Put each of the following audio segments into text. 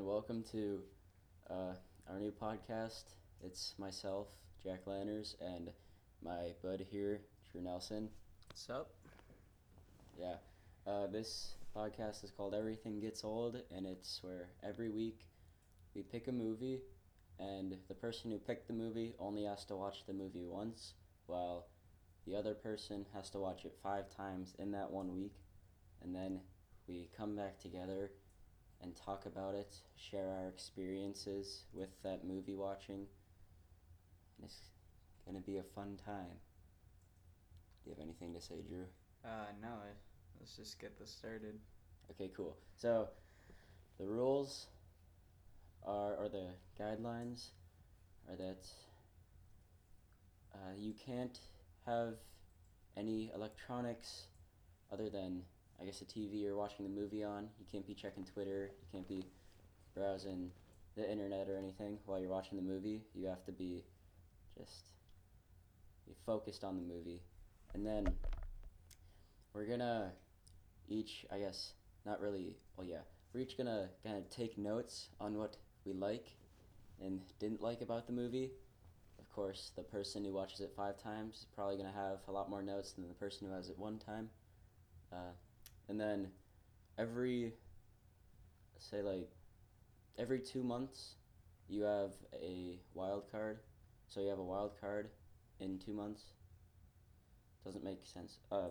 and welcome to uh, our new podcast. It's myself, Jack Lanners, and my bud here, Drew Nelson. What's up? Yeah, uh, this podcast is called Everything Gets Old, and it's where every week we pick a movie, and the person who picked the movie only has to watch the movie once, while the other person has to watch it five times in that one week, and then we come back together and talk about it, share our experiences with that movie watching, and it's gonna be a fun time. Do you have anything to say, Drew? Uh, no. Let's just get this started. Okay, cool. So, the rules are, or the guidelines are that uh, you can't have any electronics other than, I guess, the TV or watching the movie on. You can't be checking Twitter. You can't be browsing the internet or anything while you're watching the movie. You have to be just be focused on the movie. And then we're gonna each, I guess, not really, well, yeah, we're each gonna kind of take notes on what we like and didn't like about the movie. Of course, the person who watches it five times is probably gonna have a lot more notes than the person who has it one time. Uh, and then every, say, like, every two months, you have a wild card. So you have a wild card in two months. Doesn't make sense. Uh,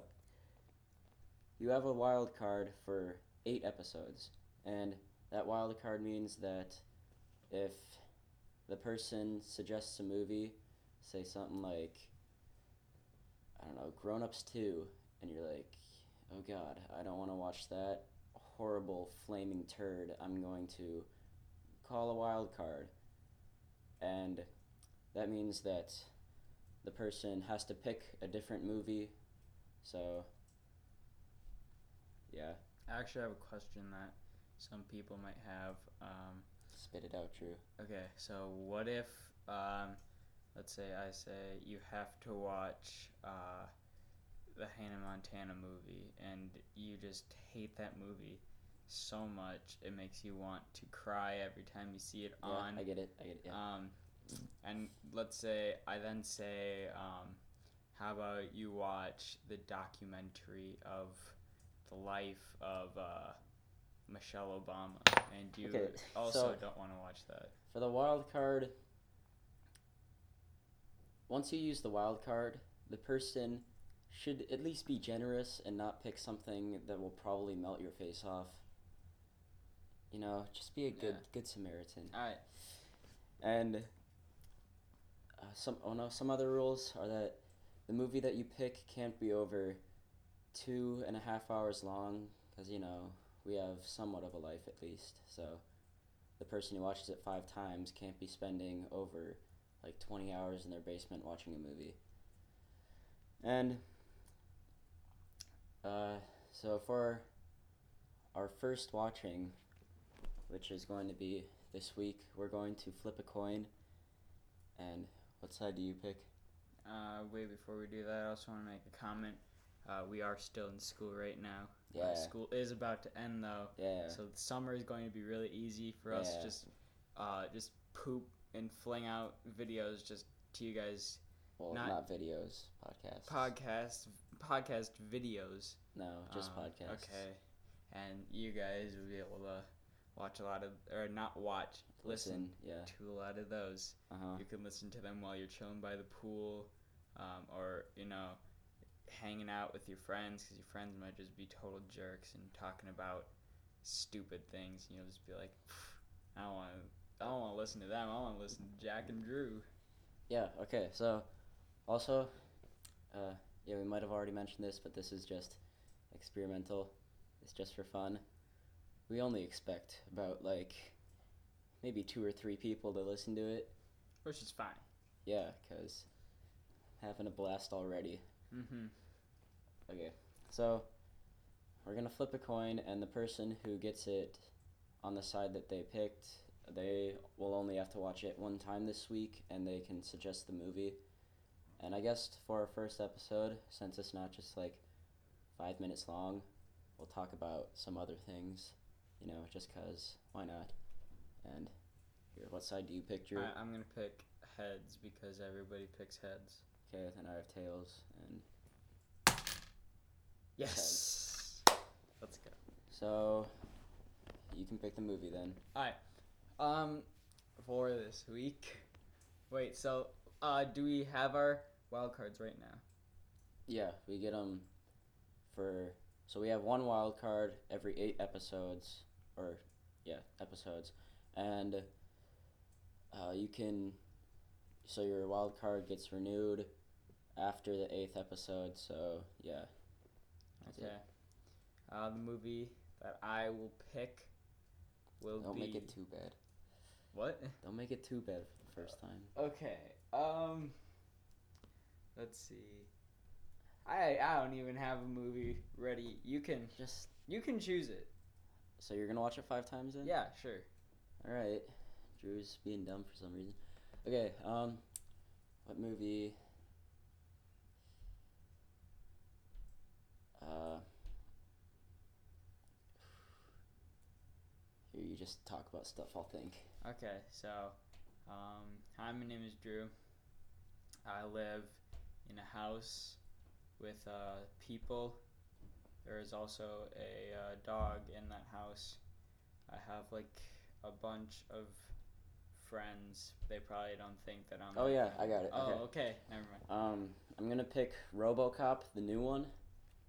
you have a wild card for eight episodes, and that wild card means that if the person suggests a movie, say something like, I don't know, Grown Ups 2, and you're like, oh god, I don't want to watch that horrible flaming turd, I'm going to call a wild card. And that means that the person has to pick a different movie. So, yeah, I actually have a question that some people might have. Um, spit it out, Drew. okay, so what if, um, let's say I say you have to watch uh, the Hannah Montana movie and you just hate that movie so much it makes you want to cry every time you see it Yeah, on. I get it. I get it. Yeah. Um, and let's say I then say, um, how about you watch the documentary of the life of uh, Michelle Obama, and you Okay, also so- don't want to watch that. For the wild card, once you use the wild card, the person should at least be generous and not pick something that will probably melt your face off. You know, just be a good Yeah. good Samaritan. All right. And uh, some oh no, some other rules are that the movie that you pick can't be over two and a half hours long because you know we have somewhat of a life at least. So the person who watches it five times can't be spending over like twenty hours in their basement watching a movie. And uh, so for our first watching, which is going to be this week, we're going to flip a coin. And what side do you pick? Uh, wait, before we do that, I also want to make a comment. Uh, we are still in school right now. Uh, Yeah. school is about to end though, Yeah. so the summer is going to be really easy for us. Yeah. Just, uh, just poop and fling out videos just to you guys. well, not- not, videos, podcasts. podcast podcast videos. no, just Um, podcasts. Okay, and you guys will be able to watch a lot of, or not watch, listen, Listen. Yeah. to a lot of those. Uh huh. You can listen to them while you're chilling by the pool, um, or you know, hanging out with your friends because your friends might just be total jerks and talking about stupid things. And you'll just be like, I don't want to. I don't want to listen to them. I want to listen to Jack and Drew. Yeah. Okay. So, also, uh, yeah, we might have already mentioned this, but this is just experimental. It's just for fun. We only expect about like maybe two or three people to listen to it. Which is fine. Yeah, cause having a blast already. Mm-hmm. Okay, so we're gonna flip a coin, and the person who gets it on the side that they picked, they will only have to watch it one time this week, and they can suggest the movie. And I guess for our first episode, since it's not just like five minutes long, we'll talk about some other things, you know, just cause why not? And here, what side do you pick, Drew? I, I'm gonna pick heads because everybody picks heads. Okay, then I have tails, and Yes. Let's go. so you can pick the movie then. Alright. Um, for this week. Wait. So, uh, do we have our wild cards right now? Yeah, we get them for so we have one wild card every eight episodes, or yeah, episodes, and uh, you can so your wild card gets renewed after the eighth episode. So yeah. Okay. Uh, the movie that I will pick will Don't be make it too bad. what? Don't make it too bad for the first time. Okay. Um. Let's see. I I don't even have a movie ready. You can Just you can choose it. so you're gonna watch it five times then? Yeah, sure. All right. Drew's being dumb for some reason. Okay. Um, what movie? Uh. Here, you just talk about stuff. I'll think. Okay, so, um, hi, my name is Drew. I live in a house with uh, people. There is also a uh, dog in that house. I have like a bunch of friends. They probably don't think that I'm. Oh yeah, I got it. Oh, Okay. okay. Never mind. Um, I'm gonna pick RoboCop, the new one.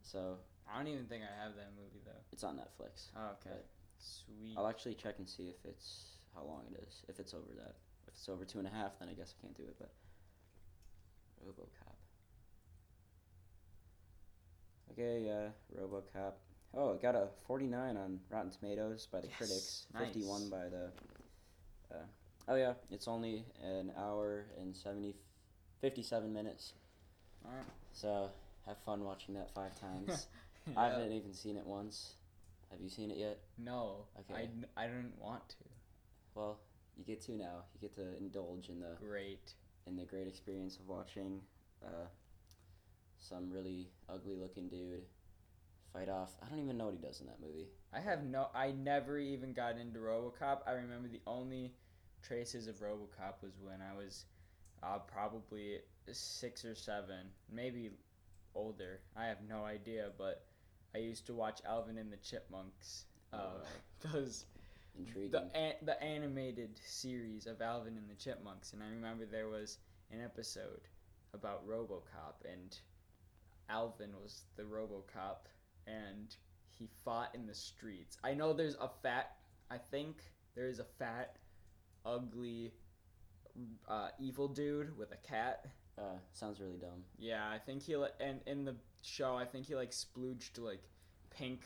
So I don't even think I have that movie though. it's on Netflix. Oh, okay. Sweet. I'll actually check and see if it's how long it is. If it's over that. If it's over two and a half, then I guess I can't do it. But RoboCop. Okay, yeah, RoboCop. Oh, it got a 49 on Rotten Tomatoes by the Yes, critics, nice. 51 by the. Uh, oh yeah, it's only an hour and 70, 57 minutes. Alright. So have fun watching that five times. Yeah. I haven't even seen it once. Have you seen it yet? No. Okay. I, I didn't want to. Well, you get to now. You get to indulge in the Great. in the great experience of watching uh, some really ugly looking dude fight off. I don't even know what he does in that movie. I have no. I never even got into RoboCop. I remember the only traces of RoboCop was when I was uh, probably six or seven, maybe older. I have no idea, but I used to watch Alvin and the Chipmunks. Uh, Oh. those Intriguing. the an- the animated series of Alvin and the Chipmunks, and I remember there was an episode about RoboCop, and Alvin was the RoboCop, and he fought in the streets. I know there's a fat. I think there is a fat, ugly, uh, evil dude with a cat. uh, sounds really dumb. Yeah, I think he li- and in the show, I think he like splooged like pink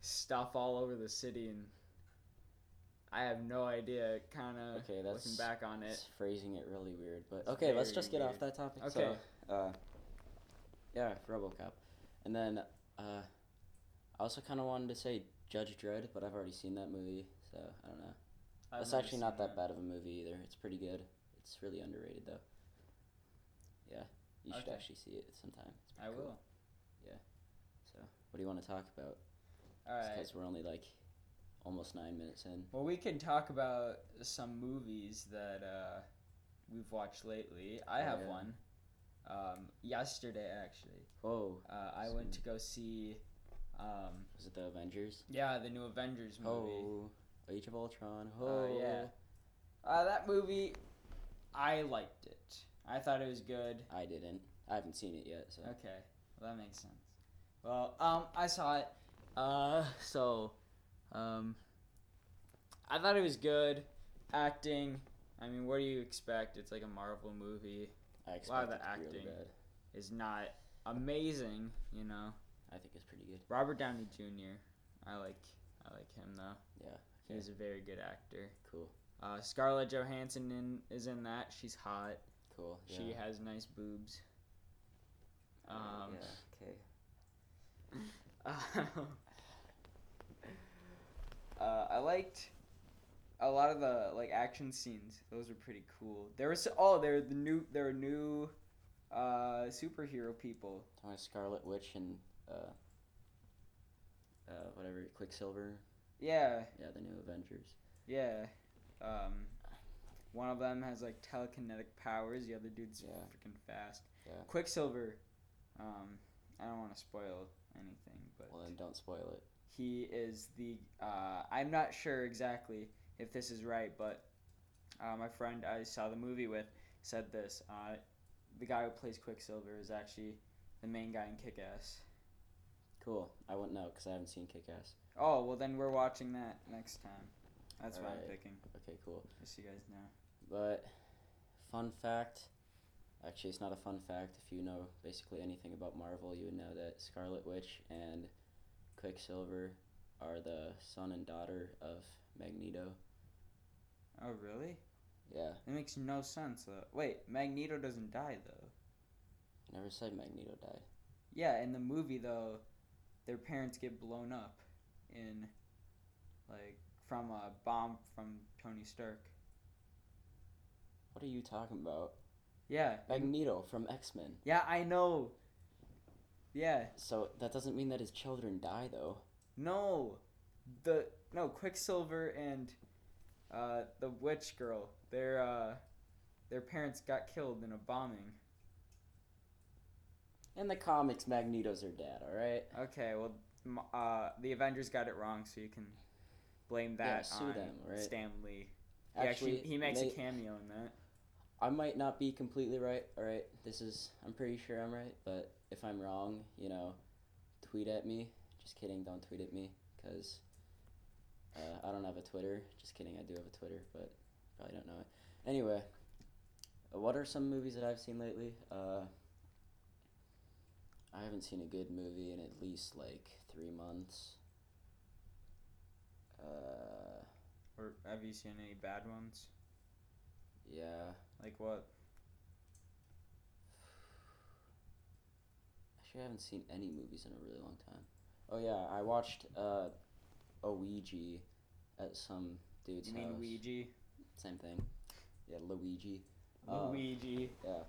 stuff all over the city, and I have no idea. Kind of Okay, that's looking back on it. Phrasing it really weird, but okay, let's just get off that topic. Okay. So, uh, yeah, RoboCop, and then uh, I also kind of wanted to say Judge Dredd, but I've already seen that movie, so I don't know. I've never actually not that bad of a movie either. It's pretty good. It's really underrated though. Yeah, you should Okay. actually see it sometime. It's I pretty cool. will. Yeah. So, what do you want to talk about? All right. Because we're only like almost nine minutes in. Well, we can talk about some movies that uh, we've watched lately. I Oh, have yeah. one. Um, yesterday, actually, Oh. uh, I went to go see, um, was it the Avengers? yeah, the new Avengers movie. Oh, Age of Ultron. Uh, Oh, yeah. Uh, that movie, I liked it. I thought it was good. I didn't. I haven't seen it yet, so. Okay, well, that makes sense. Well, um, I saw it. Uh, so, um, I thought it was good. Acting. I mean, what do you expect? It's like a Marvel movie. I lot of the be really acting. Is not amazing, you know. I think it's pretty good. Robert Downey Jr. I like. I like him though. Yeah. He's a very good actor. Cool. Uh, Scarlett Johansson in, is in that. She's hot. Cool. Yeah. She has nice boobs. Uh, Um, yeah. Okay. uh, I liked a lot of the like action scenes. Those were pretty cool. There was oh, there the new there are new uh, superhero people. About Scarlet Witch and uh, uh, whatever Quicksilver. Yeah, Yeah, the new Avengers. yeah. Um, one of them has like telekinetic powers. The other dude's Yeah. freaking fast. Yeah. Quicksilver. Um, I don't want to spoil anything, but Well, then don't spoil it. he is the. Uh, I'm not sure exactly if this is right, but uh, my friend I saw the movie with said this. Uh, the guy who plays Quicksilver is actually the main guy in Kick Ass. Cool. I wouldn't know because I haven't seen Kick Ass. Oh well, then we're watching that next time. That's what I'm picking. Okay, cool. Just so you guys know. But fun fact, actually, it's not a fun fact. If you know basically anything about Marvel, you would know that Scarlet Witch and Quicksilver are the son and daughter of Magneto. Oh really? Yeah, It makes no sense though. Wait, Magneto doesn't die though. I never said Magneto died. Yeah, in the movie though, their parents get blown up in like from a bomb from Tony Stark. What are you talking about? Yeah. Magneto from X Men. Yeah, I know. Yeah. So that doesn't mean that his children die, though. No. The no, Quicksilver and uh the witch girl, their uh their parents got killed in a bombing. In the comics, Magneto's her dad. All right. Okay, well uh the Avengers got it wrong, so you can blame Yeah, that sue on them, right? Stan Lee. Actually, yeah, 'cause he, he makes may- a cameo in that. I might not be completely right. All right, this is. I'm pretty sure I'm right, but if I'm wrong, you know, tweet at me. Just kidding. Don't tweet at me, cause uh, I don't have a Twitter. Just kidding. I do have a Twitter, but probably don't know it. Anyway, what are some movies that I've seen lately? Uh, I haven't seen a good movie in at least like three months. Uh, Or have you seen any bad ones? yeah. Like what? Actually, I haven't seen any movies in a really long time. Oh yeah, I watched uh, a Ouija at some dude's You mean house. Ouija? Same thing. Yeah, Luigi. Uh, Luigi. Yeah,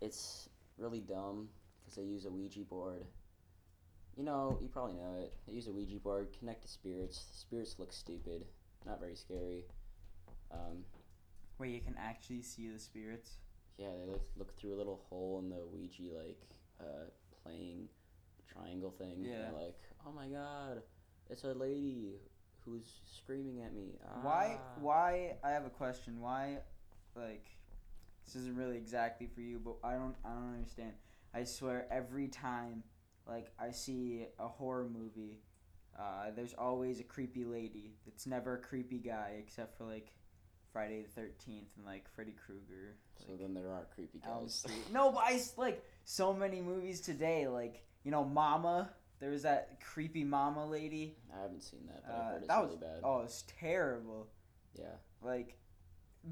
it's really dumb because they use a Ouija board. You know, you probably know it. They use a Ouija board, connect to spirits. Spirits look stupid, not very scary. Um, Where you can actually see the spirits. Yeah, they look look through a little hole in the Ouija like uh, playing triangle thing. Yeah. And like, oh my god, it's a lady who's screaming at me. Why? Ah." Why? I have a question. Why? Like, this isn't really exactly for you, but I don't. I don't understand. I swear, every time, like, I see a horror movie, uh, there's always a creepy lady. It's never a creepy guy, except for like Friday the Thirteenth and like Freddy Krueger. So then there are creepy guys. No, but I like so many movies today. Like, you know, Mama. There was that creepy Mama lady. I haven't seen that, but Uh, I've heard it's that really was bad. oh, it's terrible. Yeah. like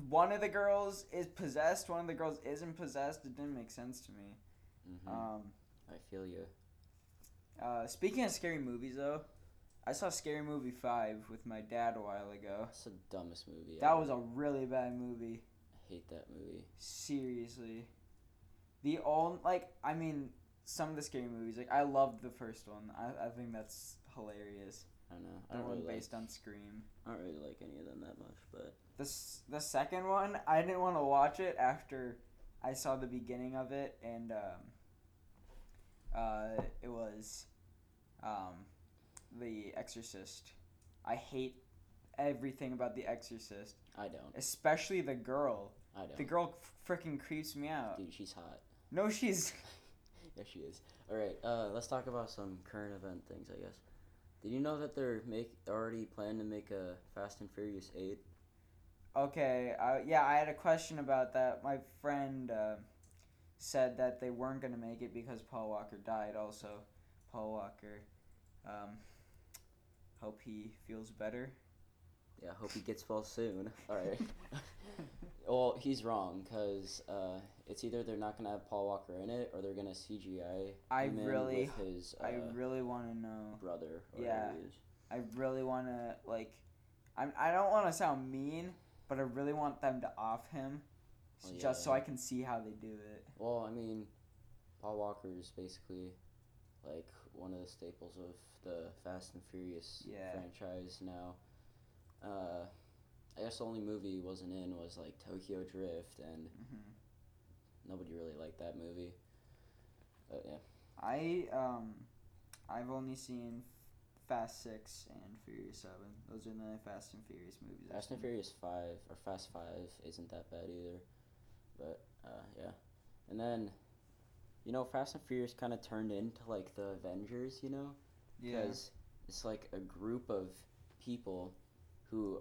one of the girls is possessed one of the girls isn't possessed it didn't make sense to me hmm um I feel you. uh speaking of scary movies though i saw scary movie 5 with my dad a while ago That's the dumbest movie. that ever. was a really bad movie I hate that movie. seriously the only like i mean some of the scary movies like i loved the first one i, I think that's hilarious I don't know. I don't one really based like. on scream I don't really like any of them that much, but the, the second one i didn't want to watch it after i saw the beginning of it and um, uh, it was um, the exorcist i hate everything about the exorcist I don't. especially the girl I don't. the girl freaking creeps me out Dude, she's hot. no she's Yeah, she is. All right, uh, let's talk about some current event things, I guess. Did you know that they're make already planning to make a Fast and Furious Eight? okay uh, yeah i had a question about that my friend uh, said that they weren't going to make it because paul walker died also paul walker um, hope he feels better Yeah, hope he gets well soon. All right. well, he's wrong because uh, it's either they're not gonna have Paul Walker in it or they're gonna CGI I him in really- with his uh, i really want to know brother. Or Yeah. i really want to like I'm, i don't want to sound mean but i really want them to off him Well, just so i can see how they do it Well, I mean, Paul Walker is basically like one of the staples of the Fast and Furious Yeah. franchise now. Uh, I guess the only movie he wasn't in was like Tokyo Drift, and hmm nobody really liked that movie. But yeah, I um, I've only seen Fast Six and Furious Seven. Those are the only Fast and Furious movies. Fast and. Furious Five or Fast Five isn't that bad either. But uh, yeah, and then you know Fast and Furious kind of turned into like the Avengers, you know, Yeah. because it's like a group of people who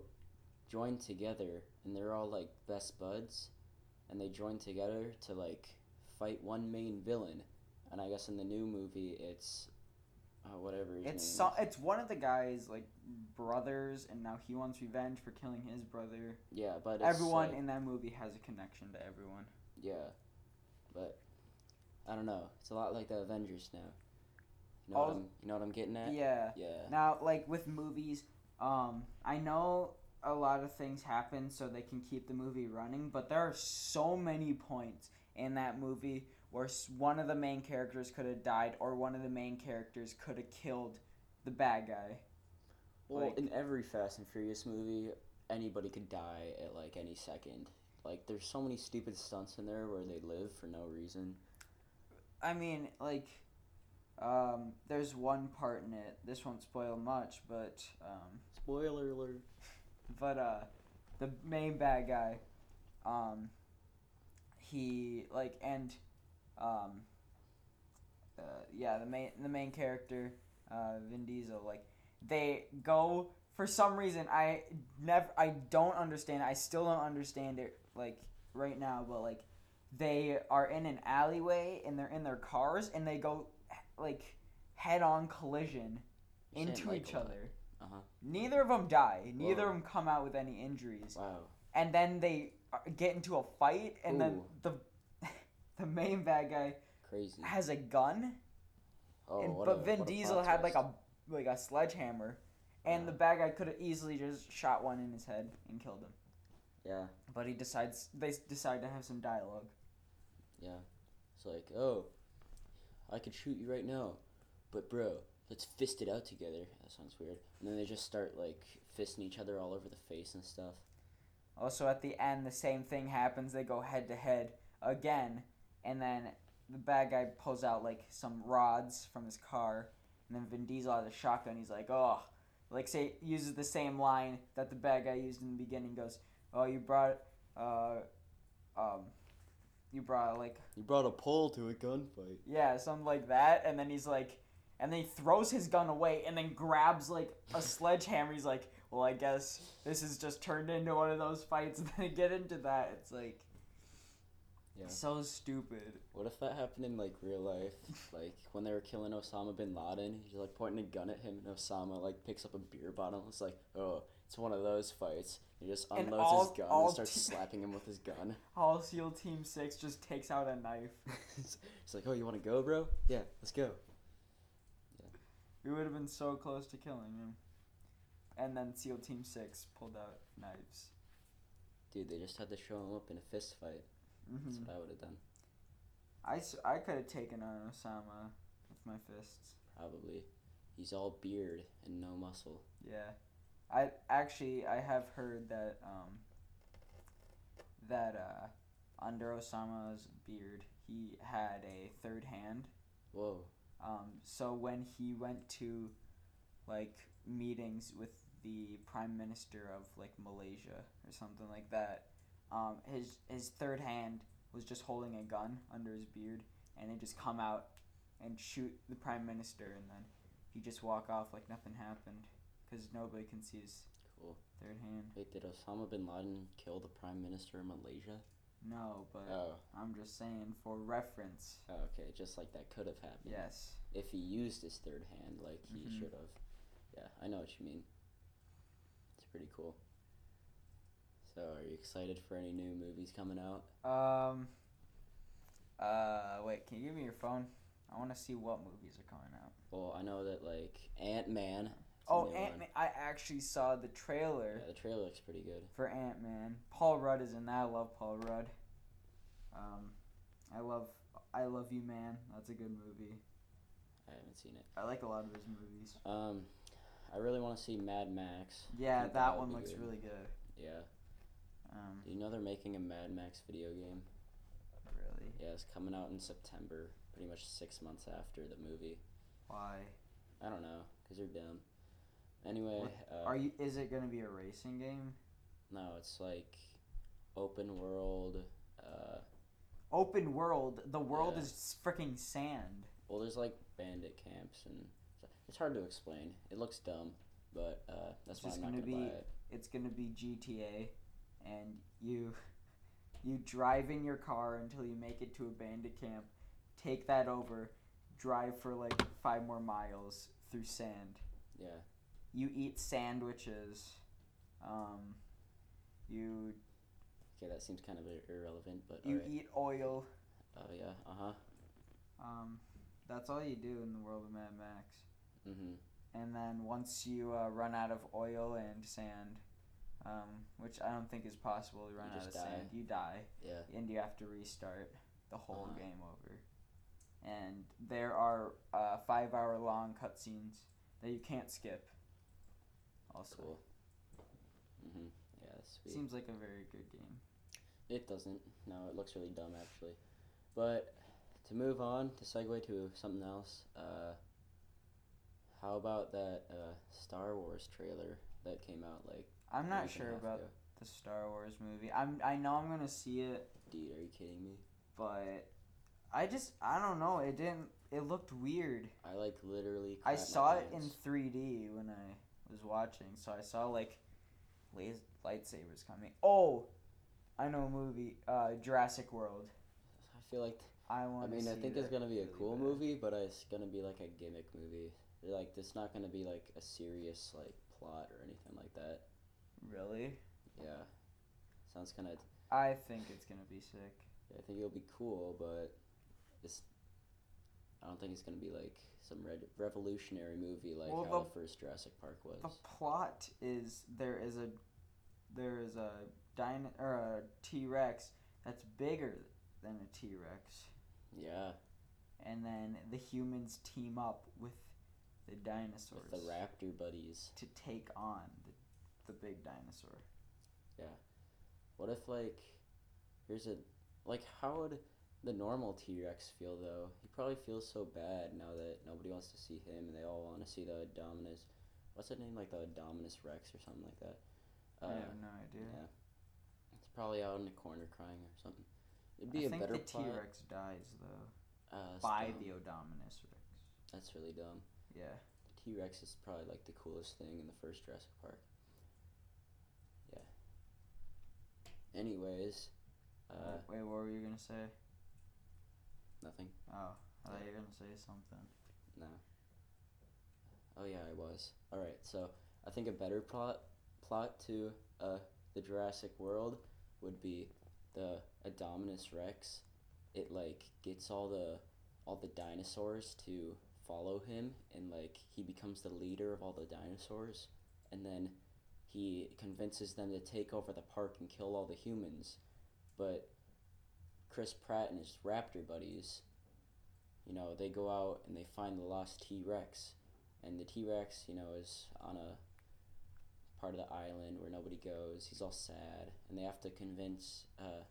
join together and they're all like best buds and they join together to like fight one main villain and i guess in the new movie it's uh, whatever his It's so, is. it's one of the guys like brothers, and now he wants revenge for killing his brother. yeah but it's everyone like- in that movie has a connection to everyone. yeah but i don't know it's a lot like the avengers now you know, what, I'm, you know what i'm getting at Yeah. yeah Now, like with movies, um, I know a lot of things happen so they can keep the movie running, but there are so many points in that movie where one of the main characters could have died, or one of the main characters could have killed the bad guy. well like- in every fast and furious movie anybody could die at like any second like there's so many stupid stunts in there where they live for no reason I mean, like, um, there's one part in it. This won't spoil much, but um, spoiler alert but uh the main bad guy um he like and um uh, yeah the main the main character uh Vin Diesel like they go for some reason I never I don't understand I still don't understand it like right now but like they are in an alleyway and they're in their cars and they go like head on collision into like, each other Uh-huh. Neither of them die. Neither Whoa. of them come out with any injuries. wow And then they uh, get into a fight, and then the the main bad guy crazy has a gun, oh and, but a, Vin Diesel had like a like a sledgehammer, and Yeah. the bad guy could have easily just shot one in his head and killed him. yeah But he decides they decide to have some dialogue. Yeah. It's like, oh, I could shoot you right now, but bro, let's fist it out together. That sounds weird. And then they just start like fisting each other all over the face and stuff. Also, at the end, the same thing happens. They go head to head again, and then the bad guy pulls out like some rods from his car, and then Vin Diesel has a shotgun. He's like, "Oh," like say uses the same line that the bad guy used in the beginning. Goes, "Oh, you brought, uh, um, you brought like You brought a pole to a gunfight. yeah, something like that." And then he's like, and then he throws his gun away, and then grabs like a sledgehammer. He's like, "Well, I guess this has just turned into one of those fights." And then get into that. It's like. Yeah. So stupid. What if that happened in like real life? like when they were killing Osama bin Laden, he's like pointing a gun at him, and Osama like picks up a beer bottle. It's like, oh, it's one of those fights. He just unloads all- his gun and starts t- slapping him with his gun. All SEAL Team 6 just takes out a knife. it's like, oh, you want to go, bro? Yeah, let's go. We would have been so close to killing him. And then SEAL Team 6 pulled out knives. Dude, they just had to show him up in a fist fight. That's hmm what I would have done. I, s- I could have taken on Osama with my fists. Probably. He's all beard and no muscle. Yeah. I actually I have heard that um that uh under Osama's beard he had a third hand Whoa. Um, so when he went to like meetings with the prime minister of like Malaysia or something like that, um, his his third hand was just holding a gun under his beard, and it just come out and shoot the prime minister, and then he just walk off like nothing happened, because nobody can see his Cool. third hand. Wait, did Osama bin Laden kill the prime minister of Malaysia? No, but Oh. I'm just saying for reference. oh. Okay, just like that could have happened. Yes. If he used his third hand like he Mhm. should have. Yeah, I know what you mean. It's pretty cool. So, are you excited for any new movies coming out? Um. Uh, wait. Can you give me your phone? I want to see what movies are coming out. Well, I know that like Ant Man. Oh, Ant Man! I actually saw the trailer Yeah, the trailer looks pretty good. for Ant Man. Paul Rudd is in that. I love Paul Rudd. Um, I love I Love You Man. That's a good movie. I haven't seen it. I like a lot of his movies. Um, I really want to see Mad Max. Yeah, think that one looks good. really good. Yeah. Um, Do you know they're making a Mad Max video game? really? Yeah, it's coming out in September, pretty much six months after the movie. Why? I don't know, cause they're dumb. Anyway, uh, Are you? Is it gonna be a racing game? no, it's like open world. Uh, Open world. The world Yeah. is freaking sand. well, there's like bandit camps and it's hard to explain. It looks dumb, but uh, that's It's why I'm not gonna gonna be- buy it. It's gonna be GTA, and you you drive in your car until you make it to a bandit camp, take that over, drive for like five more miles through sand. Yeah. You eat sandwiches. Um, you Okay, that seems kind of irrelevant, but you alright. eat oil. Oh yeah. Uh huh. Um, that's all you do in the world of Mad Max. Mhm. And then once you uh, run out of oil and sand, um, which I don't think is possible to run You out of die. sand, you die, Yeah. and you have to restart the whole Uh-huh. game over. And there are uh, five-hour-long cutscenes that you can't skip. Also, Cool. Mhm. Yeah, that's sweet. seems like a very good game. It doesn't. No, it looks really dumb actually. But to move on, to segue to something else, uh, how about that uh, Star Wars trailer that came out like? I'm not week and a sure about ago? the Star Wars movie. I'm I know I'm gonna see it, Dude, are you kidding me? but I just I don't know. It didn't. It looked weird. I like literally. I saw it in 3D when I was watching, so I saw like las- lightsabers coming. Oh, I know a movie, uh, Jurassic World. I feel like. I want. I want. mean, I think it's gonna be a really cool bad. movie, but it's gonna be like a gimmick movie. Like, it's not gonna be like a serious like plot or anything like that. Really? Yeah. Sounds kind of. I think it's gonna be sick. I think it'll be cool, but it's. I don't think it's gonna be like some red revolutionary movie like Well, how the- the first Jurassic Park was. The plot is there is a there is a dino or a T Rex that's bigger than a T Rex, yeah, and then the humans team up with the dinosaurs with the raptor buddies. to take on the, the big dinosaur. Yeah. What if like, here's a, like how would the normal T Rex feel though? He probably feels so bad now that nobody wants to see him and they all want to see the Dominus. What's that name? Like the Dominus Rex or something like that. I Uh, have no idea. yeah. It's probably out in the corner crying or something. It'd be a better. I think better the T. Rex dies though Uh, by dumb. the Odominus Rex. That's really dumb. Yeah. The T Rex is probably like the coolest thing in the first Jurassic Park. Yeah. Anyways, uh, Wait, what were you gonna say? Nothing. Oh, I thought you were gonna say something. No. Oh yeah, I was. All right, so I think a better plot plot to uh the Jurassic World would be the Adominus Rex. It like gets all the all the dinosaurs to follow him and like he becomes the leader of all the dinosaurs and then he convinces them to take over the park and kill all the humans. But Chris Pratt and his raptor buddies you know, they go out and they find the lost T Rex, and the T Rex, you know, is on a part of the island where nobody goes. He's all sad, and they have to convince uh,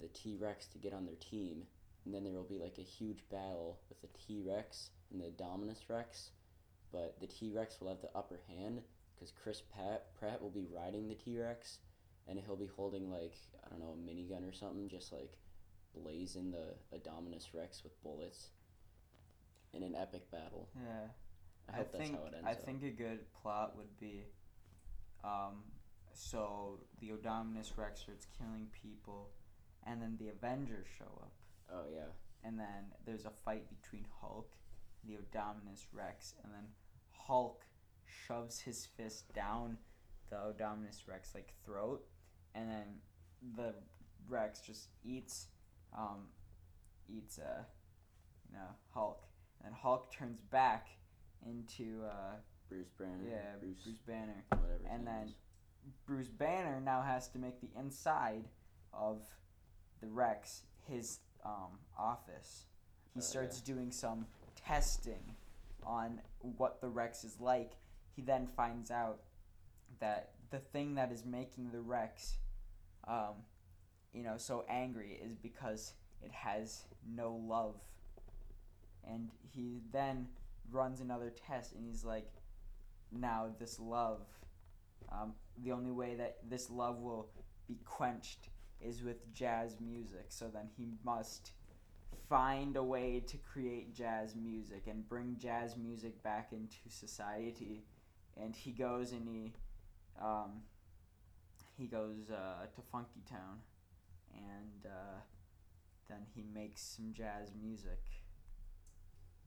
the T Rex to get on their team, and then there will be like a huge battle with the T Rex and the Dominus Rex, but the T Rex will have the upper hand because Chris Pratt Pratt will be riding the T Rex, and he'll be holding like I don't know a minigun or something, just like blazing the Adominus Rex with bullets in an epic battle. Yeah. I hope think that's how it ends I up. think a good plot would be, um, so the Odominus Rex starts killing people, and then the Avengers show up, oh yeah, and then there's a fight between Hulk, the Odominus Rex, and then Hulk shoves his fist down the Odominus Rex like throat, and then the Rex just eats, um, eats uh, you know Hulk, and Hulk turns back into uh, Bruce Banner. yeah Bruce, Bruce Banner. whatever. and then- is. Bruce Banner now has to make the inside of the Rex his um, office. He Oh, starts doing some testing on what the Rex is like. He then finds out that the thing that is making the Rex, um, you know, so angry is because it has no love. And he then runs another test, and he's like, now this love, um, the only way that this love will be quenched is with jazz music. So then he must find a way to create jazz music and bring jazz music back into society. And he goes and he um, he goes uh, to Funky Town, and uh, then he makes some jazz music.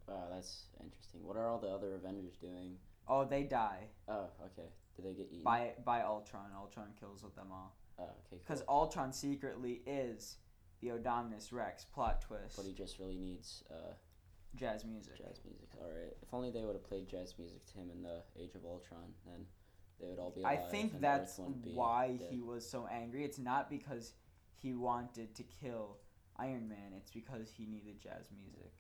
Wow, that's interesting. What are all the other Avengers doing? Oh, they die Oh, okay. Do they get eaten? by by Ultron. Ultron kills them all Oh, okay. Cool. because Ultron secretly is the Odominus Rex. Plot twist. But he just really needs uh, jazz music. jazz music. All right. If only they would have played jazz music to him in the Age of Ultron, then they would all be I think that's Earth wouldn't be why dead. he was so angry. It's not because he wanted to kill Iron Man. It's because he needed jazz music.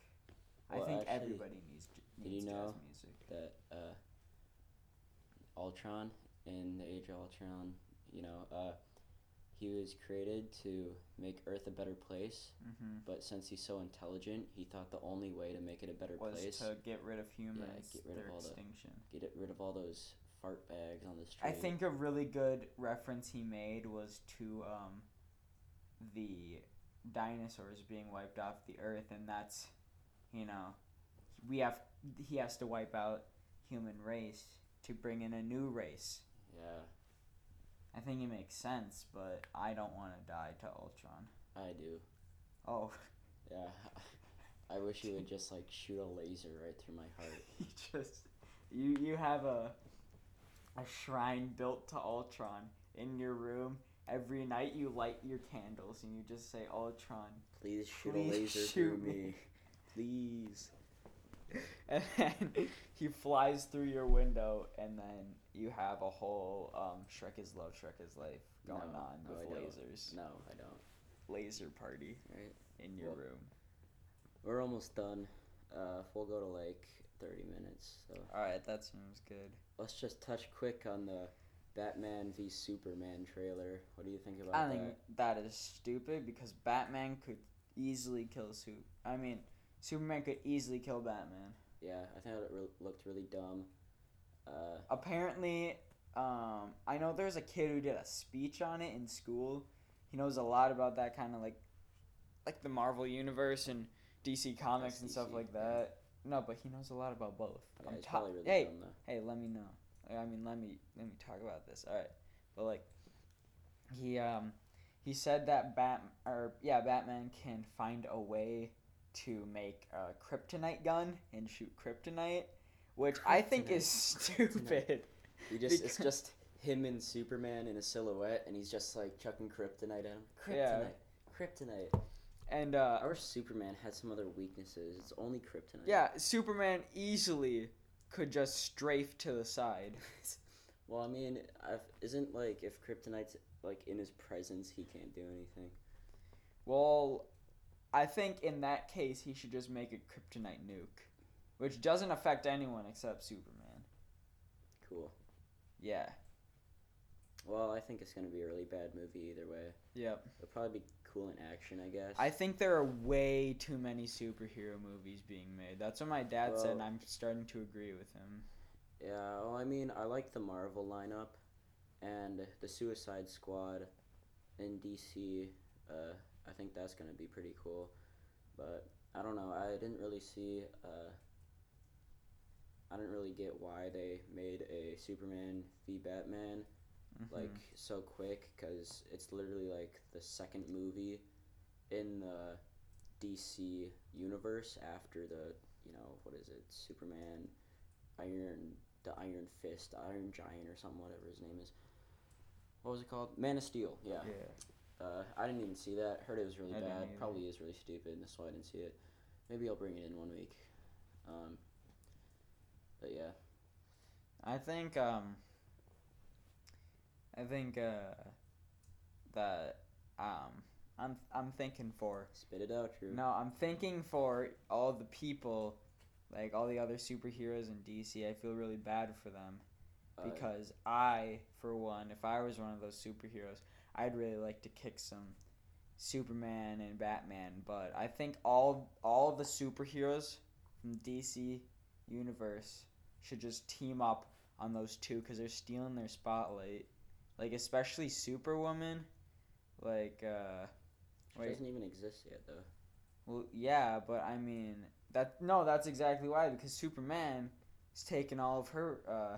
Well, I think actually, everybody needs needs you know jazz music. that uh, Ultron in the Age of Ultron, you know, uh, he was created to make Earth a better place. hmm But since he's so intelligent, he thought the only way to make it a better Was place to get rid of humans, yeah, get rid of all the- get it, rid of all those fart bags on the street. I think a really good reference he made was to um, the dinosaurs being wiped off the earth, and that's, you know, we have he has to wipe out human race to bring in a new race. Yeah, I think it makes sense, but I don't want to die to Ultron. I do. Oh, Yeah, I wish he would just like shoot a laser right through my heart. you just you you have a a shrine built to Ultron in your room. Every night you light your candles and you just say Ultron, Please shoot Please a laser shoot through me." me. Please. and then he flies through your window, and then you have a whole um, Shrek is love, Shrek is life going No, on no, with I don't. lasers. No, I don't. Laser party Right. in your Well- room. We're almost done. Uh, we'll go to like 30 minutes. So All right, that seems good. let's just touch quick on the Batman v Superman trailer. What do you think about I that? I think that is stupid because Batman could easily kill Su. I mean, Superman could easily kill Batman. Yeah, I thought it re- looked really dumb. Uh, Apparently, um, I know there's a kid who did a speech on it in school. He knows a lot about that kind of like, like the Marvel universe and DC Comics and stuff DC, like yeah. that. No, but he knows a lot about both. yeah, I'm it's ta- probably really hey, dumb though. hey, let me know. I mean, let me let me talk about this. All right, but like, he um, he said that Bat or yeah, Batman can find a way to make a kryptonite gun and shoot kryptonite, which I think is stupid. He just it's just him and Superman in a silhouette, and he's just like chucking kryptonite at him. Kryptonite, Yeah. kryptonite. And uh, wish Superman had some other weaknesses. It's only kryptonite. yeah, Superman easily could just strafe to the side. well, I mean, I've, isn't like if kryptonite's like in his presence, he can't do anything. Well, I think in that case he should just make a kryptonite nuke, which doesn't affect anyone except Superman. Cool. Yeah. Well, I think it's gonna be a really bad movie either way. Yep. It'll probably be cool in action, I guess. I think there are way too many superhero movies being made. That's what my dad said, and I'm starting to agree with him. Yeah, well, I mean, I like the Marvel lineup, and the Suicide Squad in DC. Uh, I think that's gonna be pretty cool, but I don't know. I didn't really see. Uh, I didn't really get why they made a Superman v Batman Mhm. like so quick, because it's literally like the second movie in the DC universe after the you know what is it Superman, Iron the Iron Fist, Iron Giant or something whatever his name is. What was it called? Man of Steel. Yeah. yeah. Uh, I didn't even see that. Heard it was really I bad. Probably is really stupid. That's why I didn't see it. Maybe I'll bring it in one week. Um, but yeah. I think um I think uh that um I'm I'm thinking for Spit it out, Drew. no, I'm thinking for all the people like all the other superheroes in DC. I feel really bad for them Uh, because I, for one, if I was one of those superheroes, I'd really like to kick some Superman and Batman. But I think all all of the superheroes from DC universe should just team up on those two because they're stealing their spotlight. Like especially Superwoman, like uh, she wait, doesn't even exist yet, though. well, yeah, but I mean that no, that's exactly why because Superman is taking all of her uh,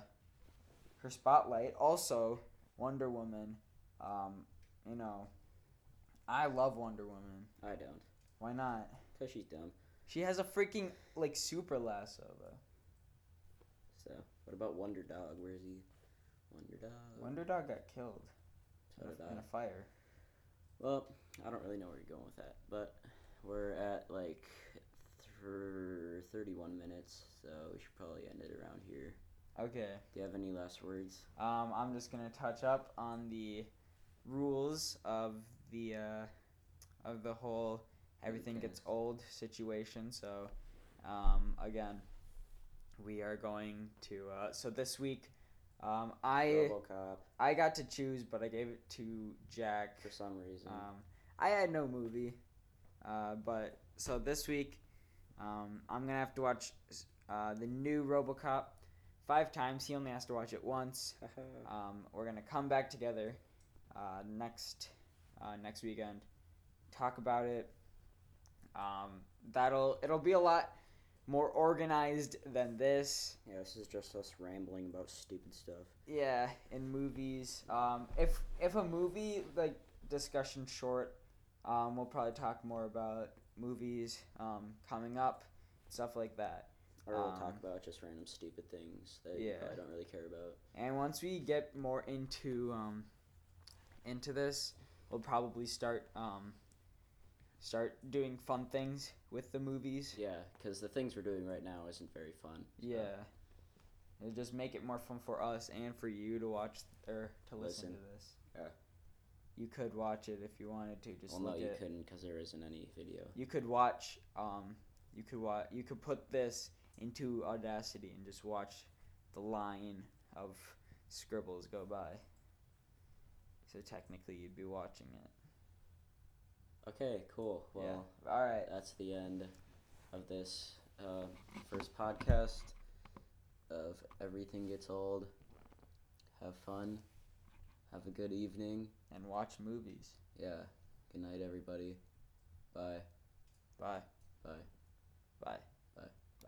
her spotlight. Also, Wonder Woman, um, you know, I love Wonder Woman. I don't. Why not? Because she's dumb. She has a freaking like super lasso though. So, what about Wonder Dog? Where's he? Wonder Dog. Wonder Dog got killed So in, a, in a fire. Well, I don't really know where you're going with that, but we're at like th- 31 minutes, so we should probably end it around here. Okay. Do you have any last words? Um, I'm just gonna touch up on the rules of the uh, of the whole everything gets old situation. So, um, again, we are going to. Uh, so this week, um, I RoboCop I got to choose, but I gave it to Jack. for some reason. Um, I had no movie, uh, but so this week, um, I'm gonna have to watch uh, the new RoboCop five times. He only has to watch it once. Um, we're gonna come back together uh, next uh, next weekend, talk about it. Um, that'll it'll be a lot more organized than this. yeah, this is just us rambling about stupid stuff. Yeah, in movies. Um, if if a movie like discussion short, um, we'll probably talk more about movies um, coming up, stuff like that. Or we'll talk Um, about just random stupid things that you yeah. probably don't really care about. And once we get more into um, into this, we'll probably start um, start doing fun things with the movies. Yeah, because the things we're doing right now isn't very fun. so- Yeah. It'll just make it more fun for us and for you to watch or to listen, Listen. to this. Yeah. You could watch it if you wanted to. Just well, no, you at. couldn't because there isn't any video. You could watch. Um, you could watch. You could put this into Audacity and just watch the line of scribbles go by. So technically, you'd be watching it. Okay, cool. Well, yeah. All right. that's the end of this uh, first podcast of Everything Gets Old. Have fun. Have a good evening. And watch movies. Yeah. Good night, everybody. Bye. Bye. Bye. Bye.